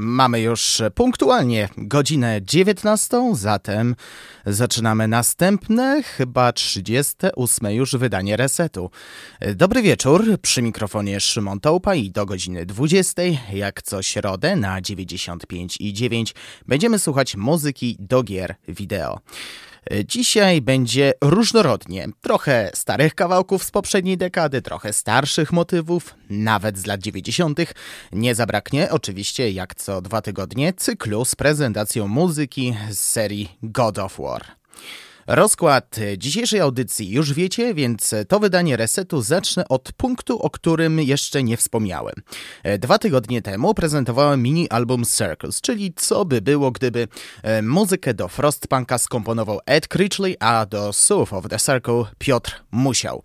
Mamy już punktualnie godzinę 19, zatem zaczynamy następne, chyba 38 już wydanie resetu. Dobry wieczór, przy mikrofonie Szymon Tołpa i do godziny 20, jak co środę na 95 i 9 będziemy słuchać muzyki do gier wideo. Dzisiaj będzie różnorodnie. Trochę starych kawałków z poprzedniej dekady, trochę starszych motywów, nawet z lat 90. Nie zabraknie oczywiście, jak co dwa tygodnie, cyklu z prezentacją muzyki z serii God of War. Rozkład dzisiejszej audycji już wiecie, więc to wydanie resetu zacznę od punktu, o którym jeszcze nie wspomniałem. Dwa tygodnie temu prezentowałem mini album Circles, czyli co by było, gdyby e, muzykę do Frostpunka skomponował Ed Critchley, a do South of the Circle Piotr Musiał.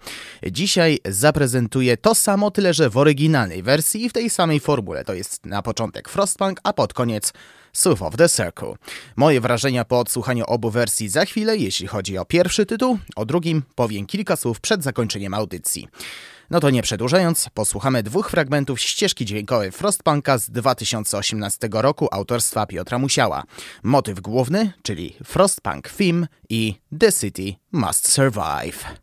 Dzisiaj zaprezentuję to samo, tyle że w oryginalnej wersji i w tej samej formule. To jest na początek Frostpunk, a pod koniec South of the Circle. Moje wrażenia po odsłuchaniu obu wersji za chwilę, jeśli chodzi o pierwszy tytuł, o drugim powiem kilka słów przed zakończeniem audycji. No to nie przedłużając, posłuchamy dwóch fragmentów ścieżki dźwiękowej Frostpunka z 2018 roku autorstwa Piotra Musiała. Motyw główny, czyli Frostpunk Theme i The City Must Survive.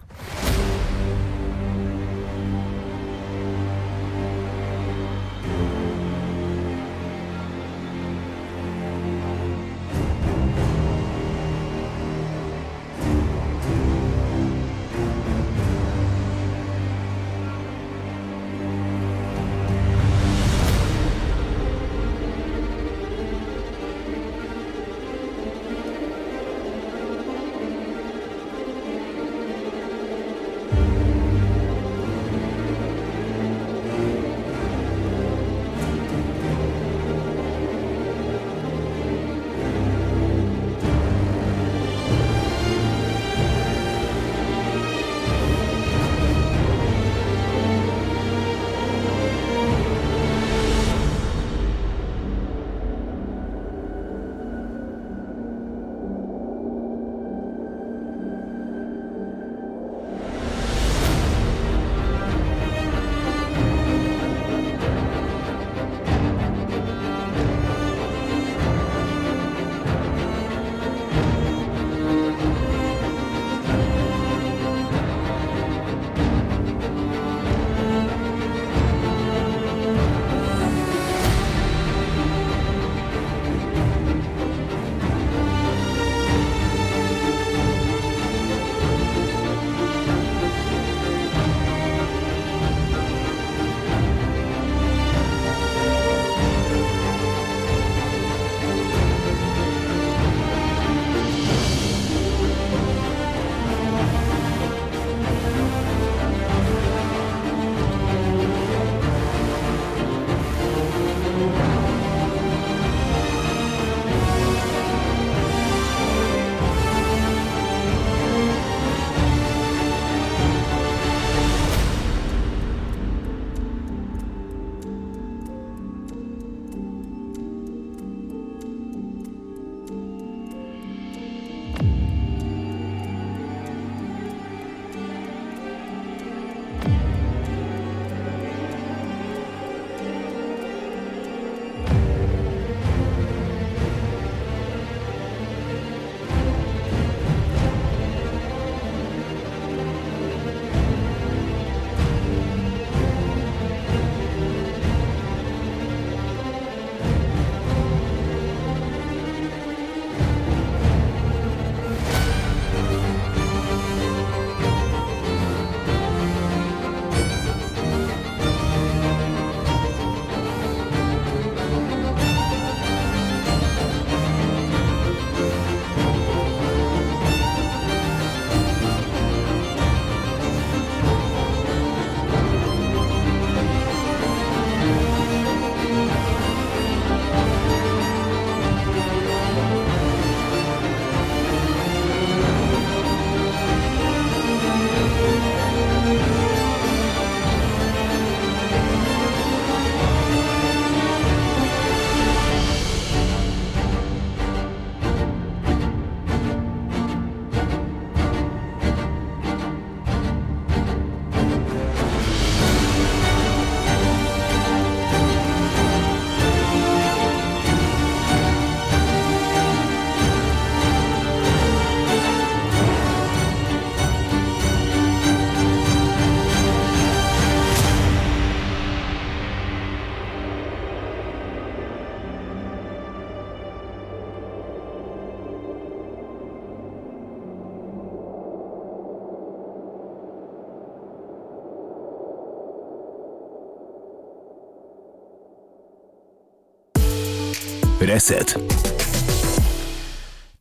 Reset.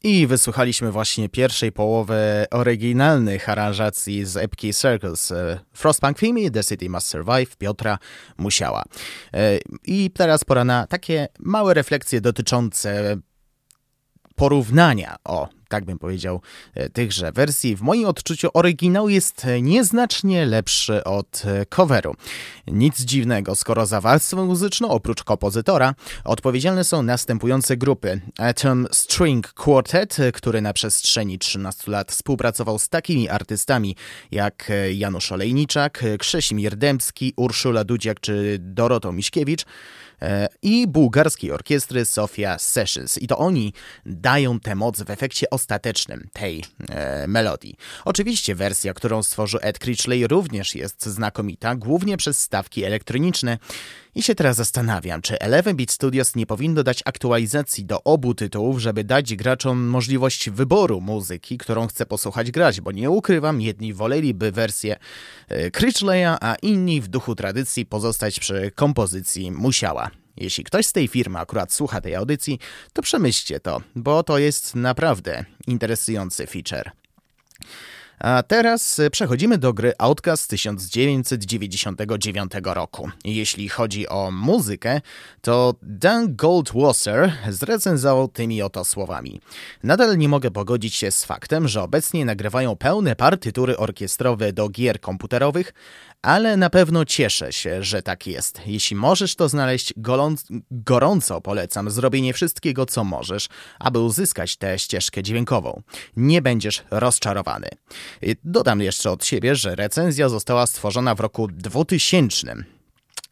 I wysłuchaliśmy właśnie pierwszej połowy oryginalnych aranżacji z epki Circles e, Frostpunk Theme The City Must Survive Piotra Musiała. E, I teraz pora na takie małe refleksje dotyczące porównania, o, tak bym powiedział, e, tychże wersji. W moim odczuciu oryginał jest nieznacznie lepszy od e, coveru. Nic dziwnego, skoro za warstwę muzyczną, oprócz kompozytora, odpowiedzialne są następujące grupy. Atom String Quartet, który na przestrzeni 13 lat współpracował z takimi artystami jak e, Janusz Olejniczak, Krzesimir Dębski, Urszula Dudziak czy Dorota Miśkiewicz, E, i bułgarskiej orkiestry Sofia Sessions. I to oni dają tę moc w efekcie ostatecznym tej e, melodii. Oczywiście wersja, którą stworzył Ed Critchley również jest znakomita, głównie przez stawki elektroniczne. I się teraz zastanawiam, czy Eleven Beat Studios nie powinno dać aktualizacji do obu tytułów, żeby dać graczom możliwość wyboru muzyki, którą chce posłuchać grać, bo nie ukrywam, jedni woleliby wersję e, Critchleya, a inni w duchu tradycji pozostać przy kompozycji musiała. Jeśli ktoś z tej firmy akurat słucha tej audycji, to przemyślcie to, bo to jest naprawdę interesujący feature. A teraz e, przechodzimy do gry Outcast z 1999 roku. Jeśli chodzi o muzykę, to Dan Goldwasser zrecenzował tymi oto słowami. Nadal nie mogę pogodzić się z faktem, że obecnie nagrywają pełne partytury orkiestrowe do gier komputerowych, ale na pewno cieszę się, że tak jest. Jeśli możesz to znaleźć, gorąco polecam zrobienie wszystkiego, co możesz, aby uzyskać tę ścieżkę dźwiękową. Nie będziesz rozczarowany. Dodam jeszcze od siebie, że recenzja została stworzona w roku 2000.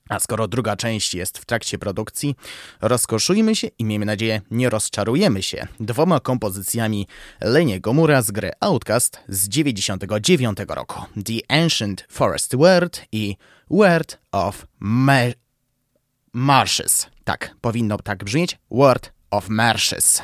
A skoro druga część jest w trakcie produkcji, rozkoszujmy się i miejmy nadzieję nie rozczarujemy się dwoma kompozycjami Leniego Mura z gry Outcast z 99 roku. The Ancient Forest Word i Word of Mar Marshes. Tak, powinno tak brzmieć. Word of Marshes.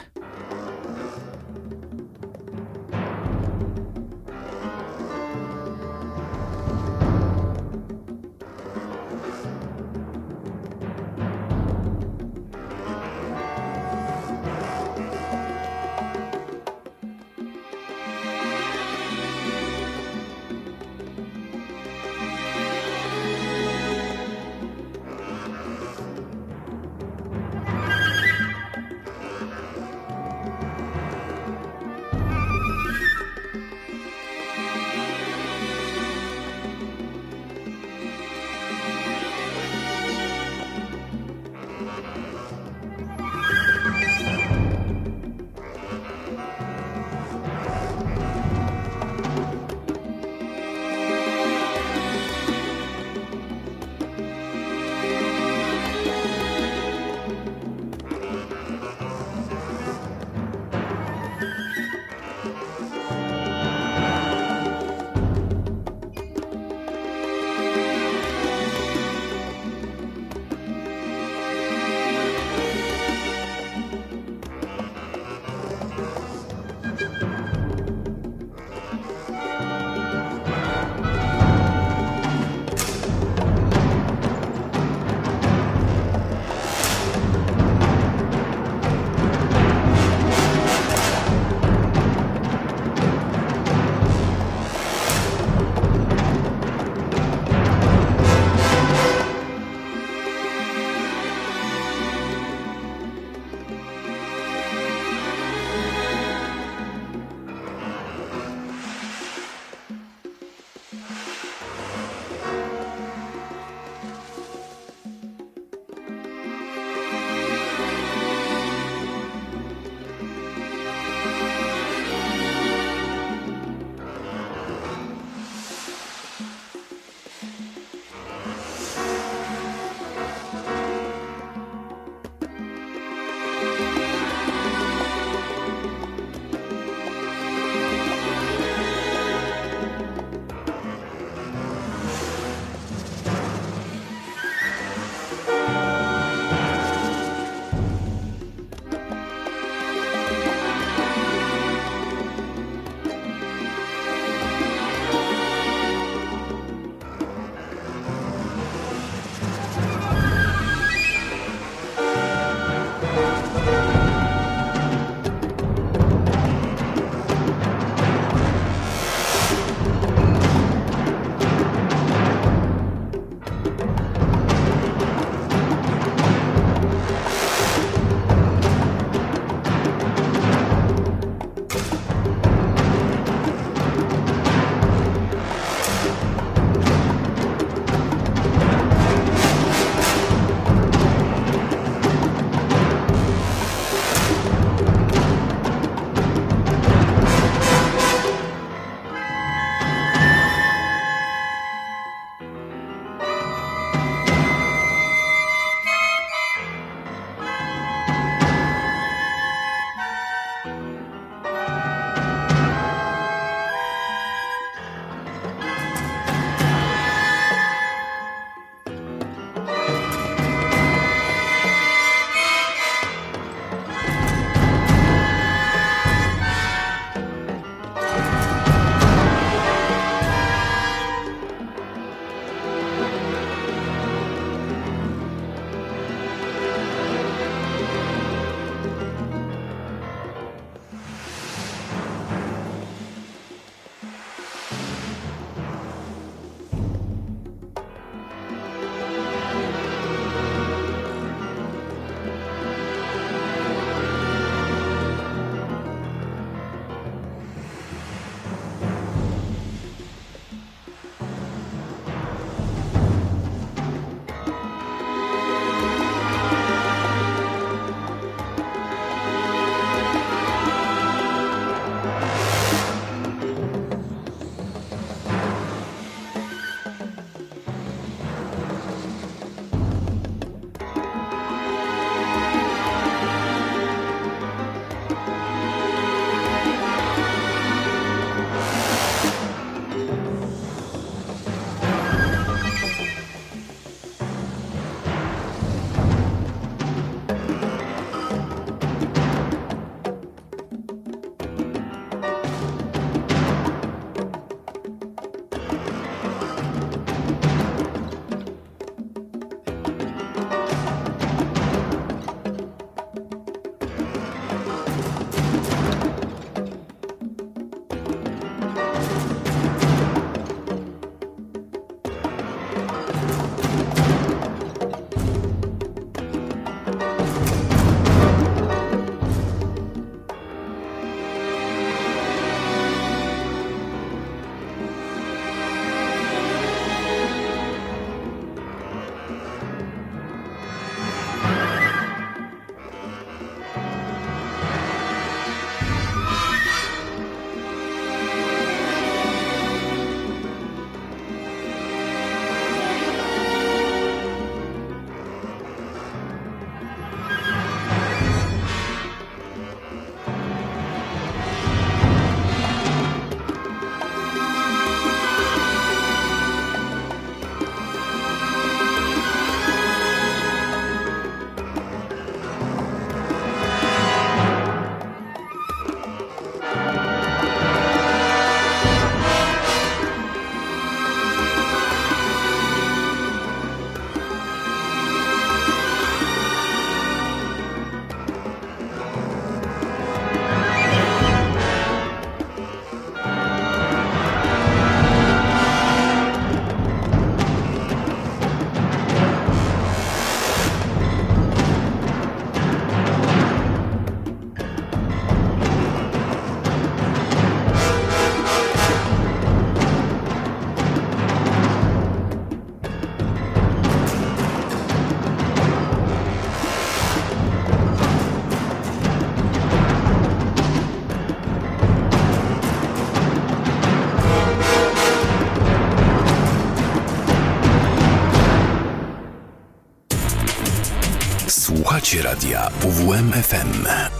Słuchacie radia UWMFM.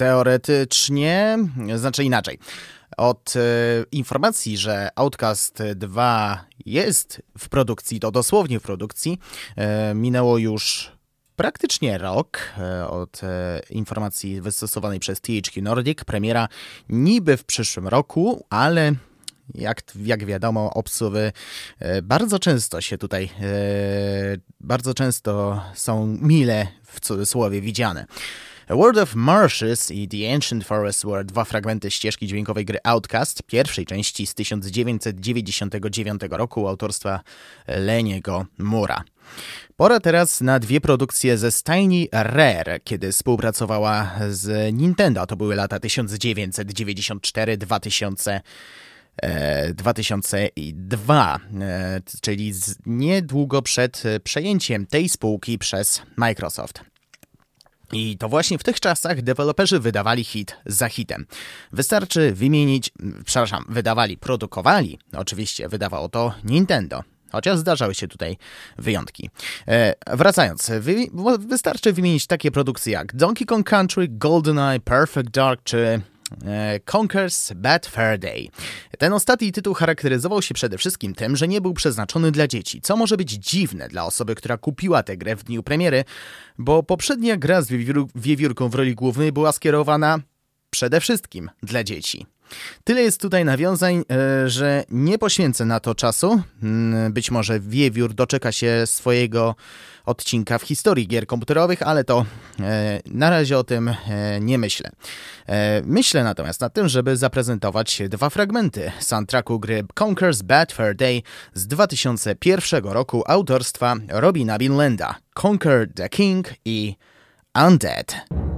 Teoretycznie, znaczy inaczej. Od e, informacji, że Outcast 2 jest w produkcji, to dosłownie w produkcji, e, minęło już praktycznie rok e, od informacji wystosowanej przez THQ Nordic. Premiera niby w przyszłym roku, ale jak, jak wiadomo, obsuwy bardzo często się tutaj, bardzo często są mile w cudzysłowie widziane. A World of Marshes i The Ancient Forest were dwa fragmenty ścieżki dźwiękowej gry Outcast, pierwszej części z 1999 roku autorstwa Leniego Mura. Pora teraz na dwie produkcje ze stajni Rare, kiedy współpracowała z Nintendo. To były lata 1994-2000. 2002, e, czyli niedługo przed przejęciem tej spółki przez Microsoft. I to właśnie w tych czasach deweloperzy wydawali hit za hitem. Wystarczy wymienić, przepraszam, wydawali, produkowali, oczywiście wydawało to Nintendo. chociaż zdarzały się tutaj wyjątki. E, wracając, wy, wystarczy wymienić takie produkcje jak Donkey Kong Country, GoldenEye, Perfect Dark czy Conker's Bad Fair Day. Ten ostatni tytuł charakteryzował się przede wszystkim tym, że nie był przeznaczony dla dzieci, co może być dziwne dla osoby, która kupiła tę grę w dniu premiery, bo poprzednia gra z wiewiórką w roli głównej była skierowana przede wszystkim dla dzieci. Tyle jest tutaj nawiązań, e, że nie poświęcę na to czasu. Mm, być może Wiewiór doczeka się swojego odcinka w historii gier komputerowych, ale to e, na razie o tym e, nie myślę. Myślę natomiast nad tym, żeby zaprezentować dwa fragmenty soundtracku gry Conker's Bad Fur Day z 2001 roku autorstwa Robina Binlanda, Conquer the King i Undead.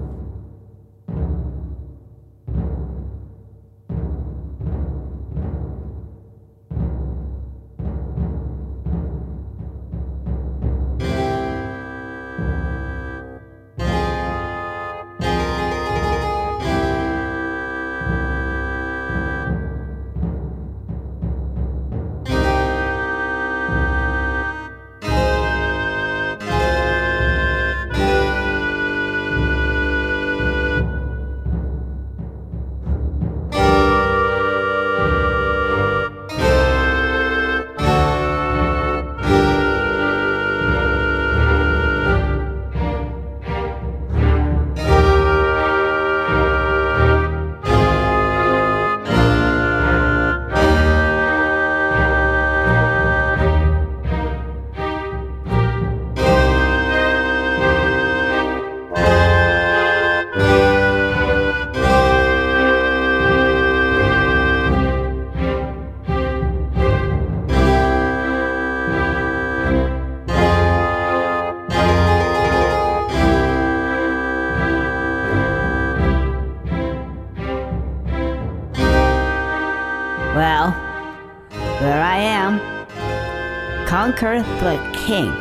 The king.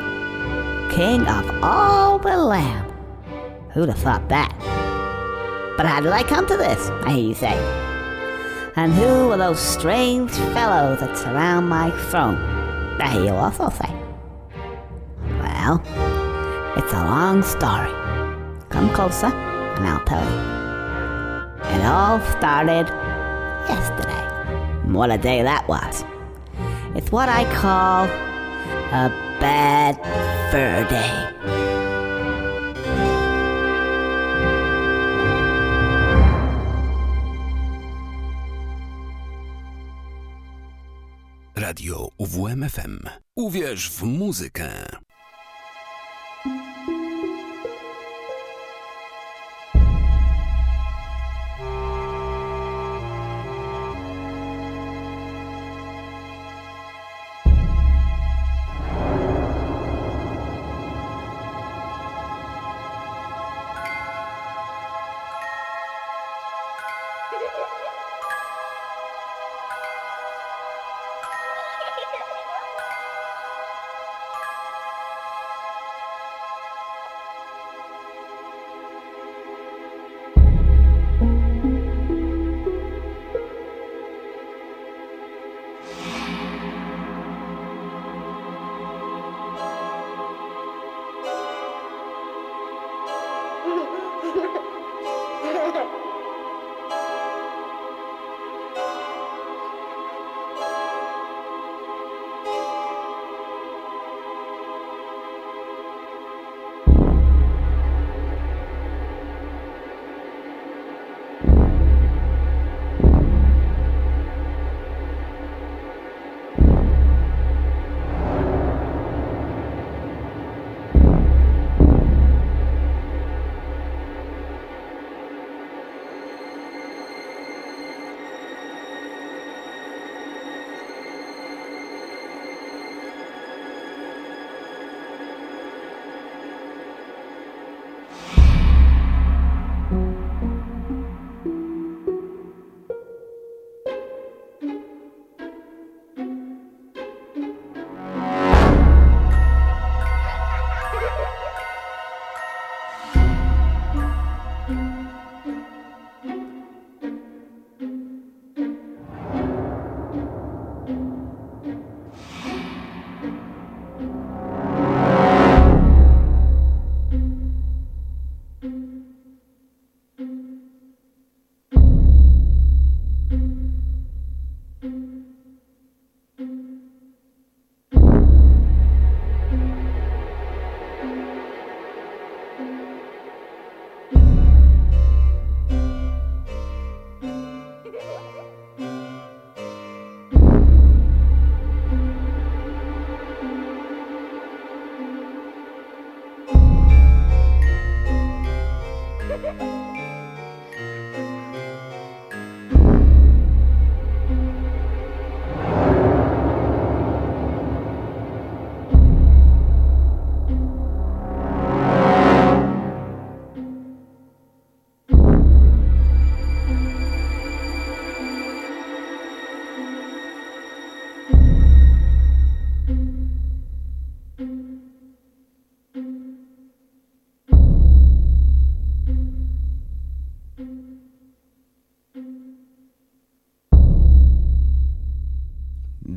King of all the land. Who'd have thought that? But how did I come to this, I hear you say? And who are those strange fellows that surround my throne? I hear you also say. Well, it's a long story. Come closer, and I'll tell you. It all started yesterday. What a day that was. It's what I call a bad fur day. Radio UWMFM. Uwierz w muzykę.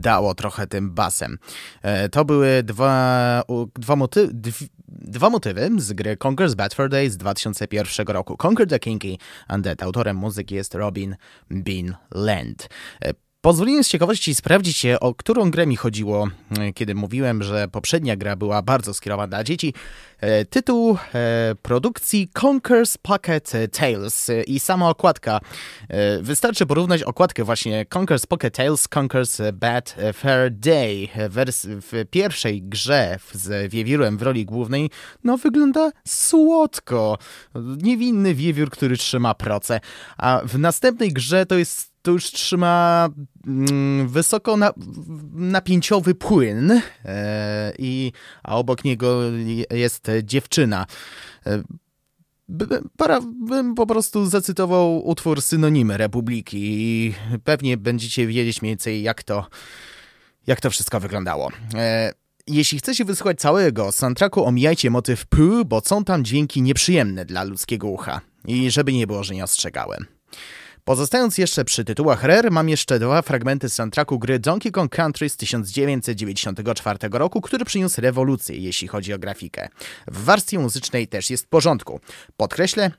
Dało trochę tym basem. E, to były dwa, dwa, moty, dwa motywy z gry Conker's Bad Fur Day z 2001 roku. Conquer the Kinky Undead. Autorem muzyki jest Robin Bean Land. E, Pozwoliłem z ciekawości sprawdzić, o którą grę mi chodziło, e, kiedy mówiłem, że poprzednia gra była bardzo skierowana dla dzieci. E, tytuł e, produkcji Conker's Pocket Tales i sama okładka. Wystarczy porównać okładkę właśnie Conker's Pocket Tales, Conker's Bad Fair Day. W pierwszej grze z wiewiórem w roli głównej, no wygląda słodko. Niewinny wiewiór, który trzyma proce. A w następnej grze to jest to już trzyma mm, wysoko na, napięciowy płyn e, i, a obok niego jest dziewczyna. E, para, bym po prostu zacytował utwór Synonimy Republiki i pewnie będziecie wiedzieć mniej więcej jak to, jak to wszystko wyglądało. E, jeśli chcecie wysłuchać całego soundtracku, omijajcie motyw P, bo są tam dźwięki nieprzyjemne dla ludzkiego ucha. I żeby nie było, że nie ostrzegałem. Pozostając jeszcze przy tytułach Rare, mam jeszcze dwa fragmenty soundtracku gry Donkey Kong Country z 1994 roku, który przyniósł rewolucję, jeśli chodzi o grafikę. W wersji muzycznej też jest w porządku. Podkreślę,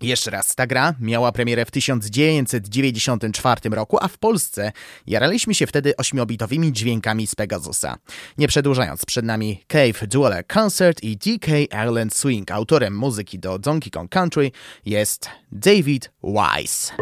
jeszcze raz, ta gra miała premierę w 1994 roku, a w Polsce jaraliśmy się wtedy ośmiobitowymi dźwiękami z Pegasusa. Nie przedłużając, przed nami Cave Dueler Concert i DK Ireland Swing. Autorem muzyki do Donkey Kong Country jest David Wise.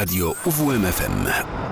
Radio UWMFM.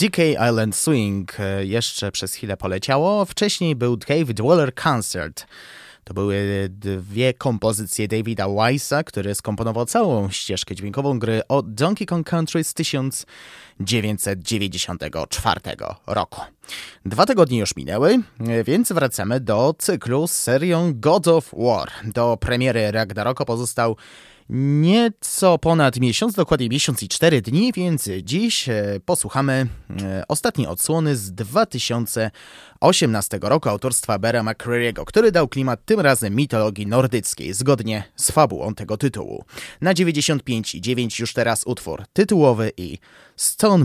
DK Island Swing e, jeszcze przez chwilę poleciało. Wcześniej był David Waller Concert. To były dwie kompozycje Davida Weissa, który skomponował całą ścieżkę dźwiękową gry o Donkey Kong Country z 1994 roku. Dwa tygodnie już minęły, e, więc wracamy do cyklu z serią God of War. Do premiery Ragnaroka pozostał Nieco ponad miesiąc, dokładnie miesiąc i cztery dni, więc dziś e, posłuchamy e, ostatniej odsłony z 2018 roku autorstwa Bera McCreary'ego, który dał klimat tym razem mitologii nordyckiej, zgodnie z fabułą tego tytułu. Na 95,9 już teraz utwór tytułowy i Stone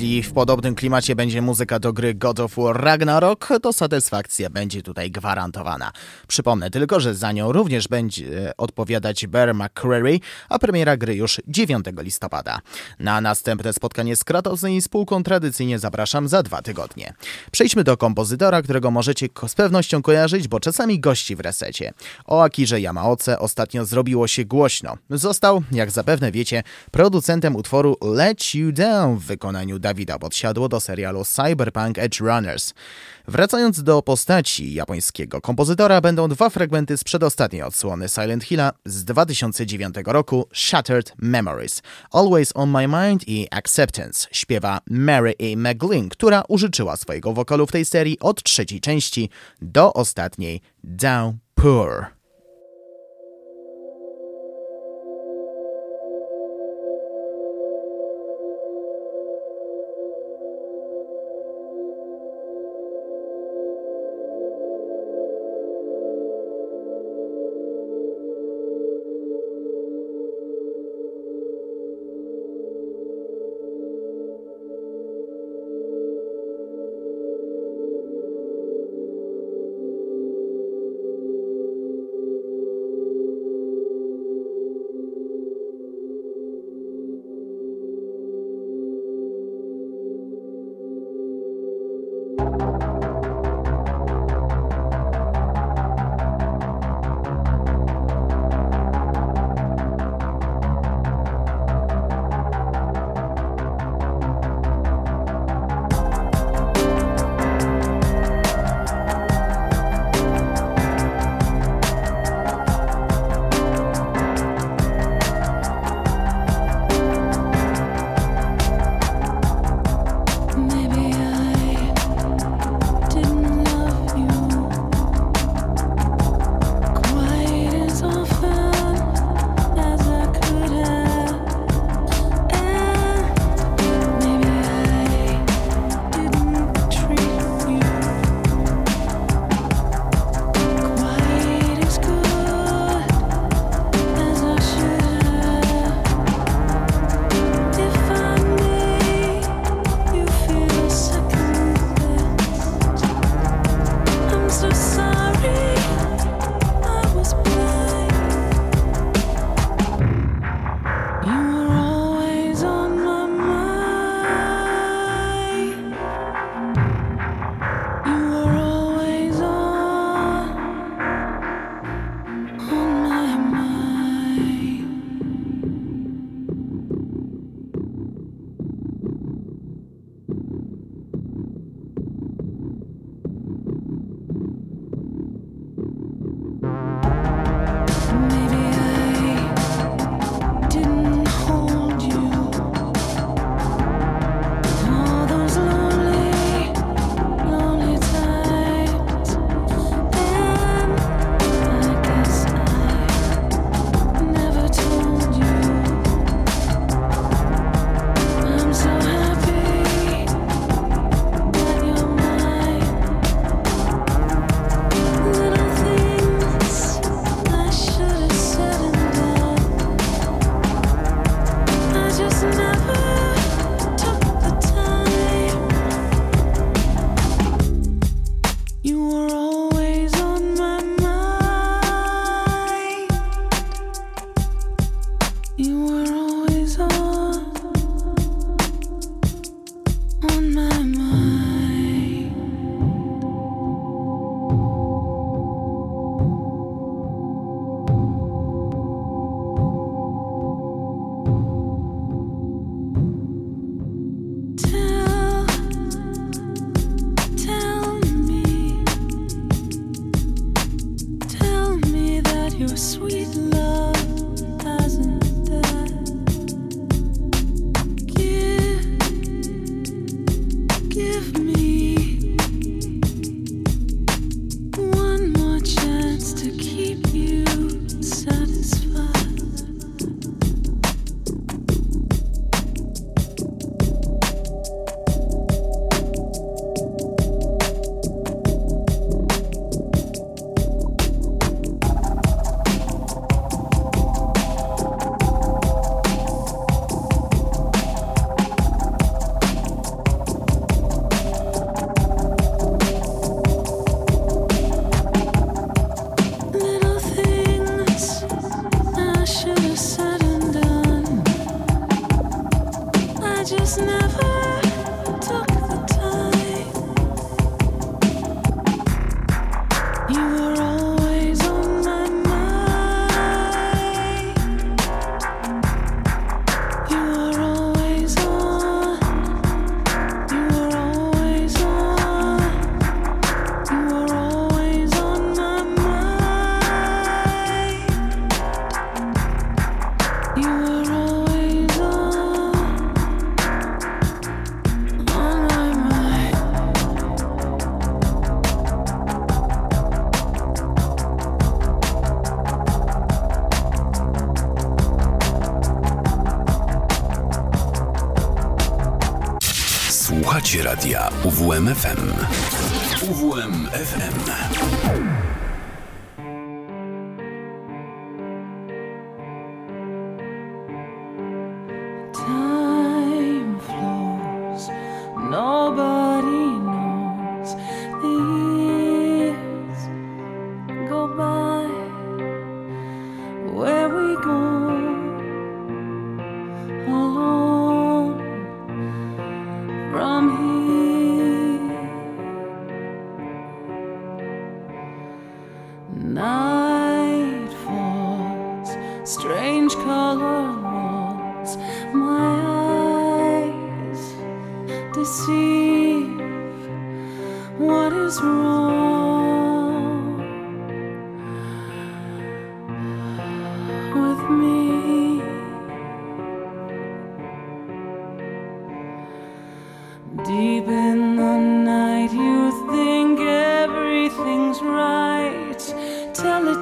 Jeśli w podobnym klimacie będzie muzyka do gry God of War Ragnarok, to satysfakcja będzie tutaj gwarantowana. Przypomnę tylko, że za nią również będzie odpowiadać Bear McCreary, a premiera gry już 9 listopada. Na następne spotkanie z Kratosem i spółką tradycyjnie zapraszam za dwa tygodnie. Przejdźmy do kompozytora, którego możecie z pewnością kojarzyć, bo czasami gości w resecie. O Akirze Yamaoce ostatnio zrobiło się głośno. Został, jak zapewne wiecie, producentem utworu Let You Down w wykonaniu Dawida Podsiadło do serialu Cyberpunk Edge Runners. Wracając do postaci japońskiego kompozytora, będą dwa fragmenty z przedostatniej odsłony Silent Hilla z 2009 roku Shattered Memories. Always on My Mind i Acceptance śpiewa Mary A. McGlynn, która użyczyła swojego wokalu w tej serii od trzeciej części do ostatniej Downpour. never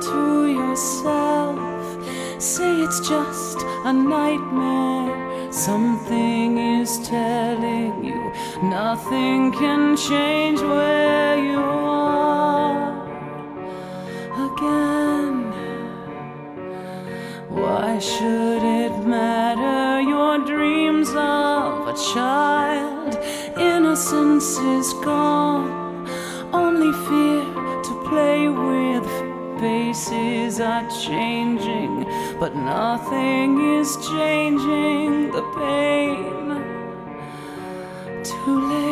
to yourself. Say it's just a nightmare. Something is telling you nothing can change where you are again. Why should it matter? Your dreams of a child, innocence is gone. are changing, but nothing is changing the pain. Too late.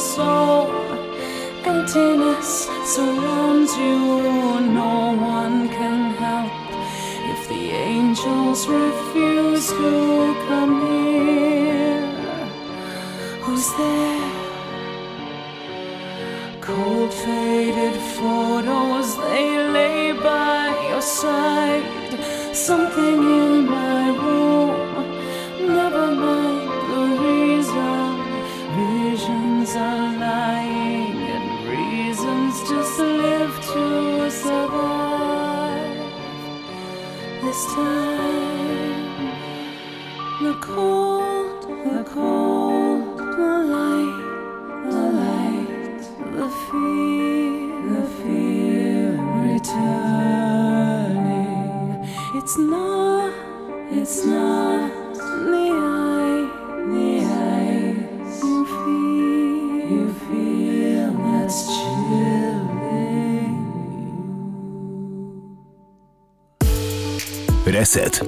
soul. Emptiness surrounds you, no one can help. If the angels refuse to come near. who's there? Cold faded photos, they lay by your side. Something Reset.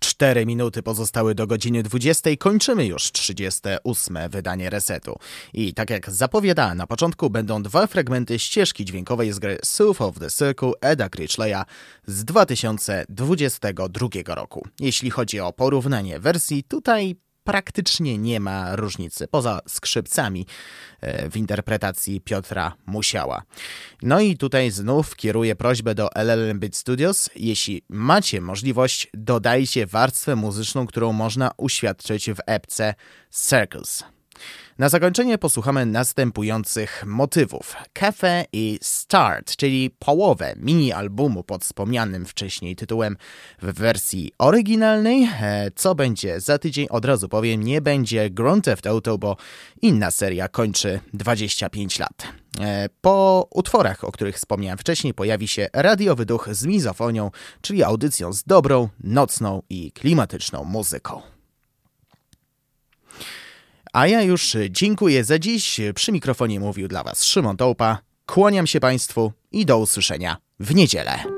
4 minuty pozostały do godziny 20. Kończymy już 38. wydanie resetu. I tak jak zapowiadałem na początku, będą dwa fragmenty ścieżki dźwiękowej z gry South of the Circle Eda Critchleya z 2022 roku. Jeśli chodzi o porównanie wersji, tutaj praktycznie nie ma różnicy, poza skrzypcami e, w interpretacji Piotra Musiała. No i tutaj znów kieruję prośbę do LLM Beat Studios. Jeśli macie możliwość, dodajcie warstwę muzyczną, którą można uświadczyć w epce Circles. Na zakończenie posłuchamy następujących motywów. Cafe i Start, czyli połowę mini-albumu pod wspomnianym wcześniej tytułem w wersji oryginalnej. E, co będzie za tydzień, od razu powiem, nie będzie Grand Theft Auto, bo inna seria kończy 25 lat. E, po utworach, o których wspomniałem wcześniej, pojawi się radiowy duch z mizofonią, czyli audycją z dobrą, nocną i klimatyczną muzyką. A ja już dziękuję za dziś. Przy mikrofonie mówił dla Was Szymon Tołpa. Kłaniam się Państwu i do usłyszenia w niedzielę.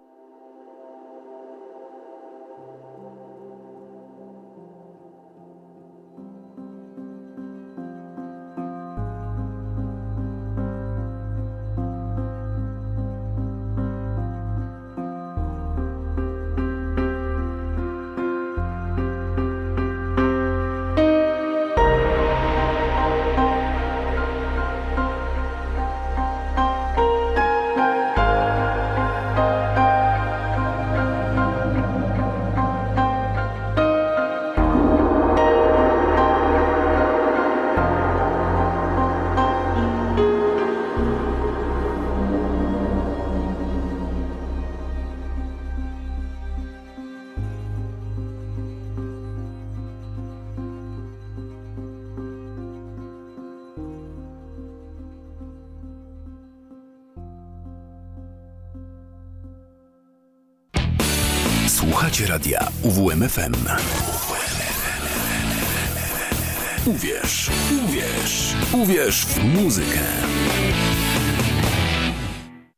UWMFM.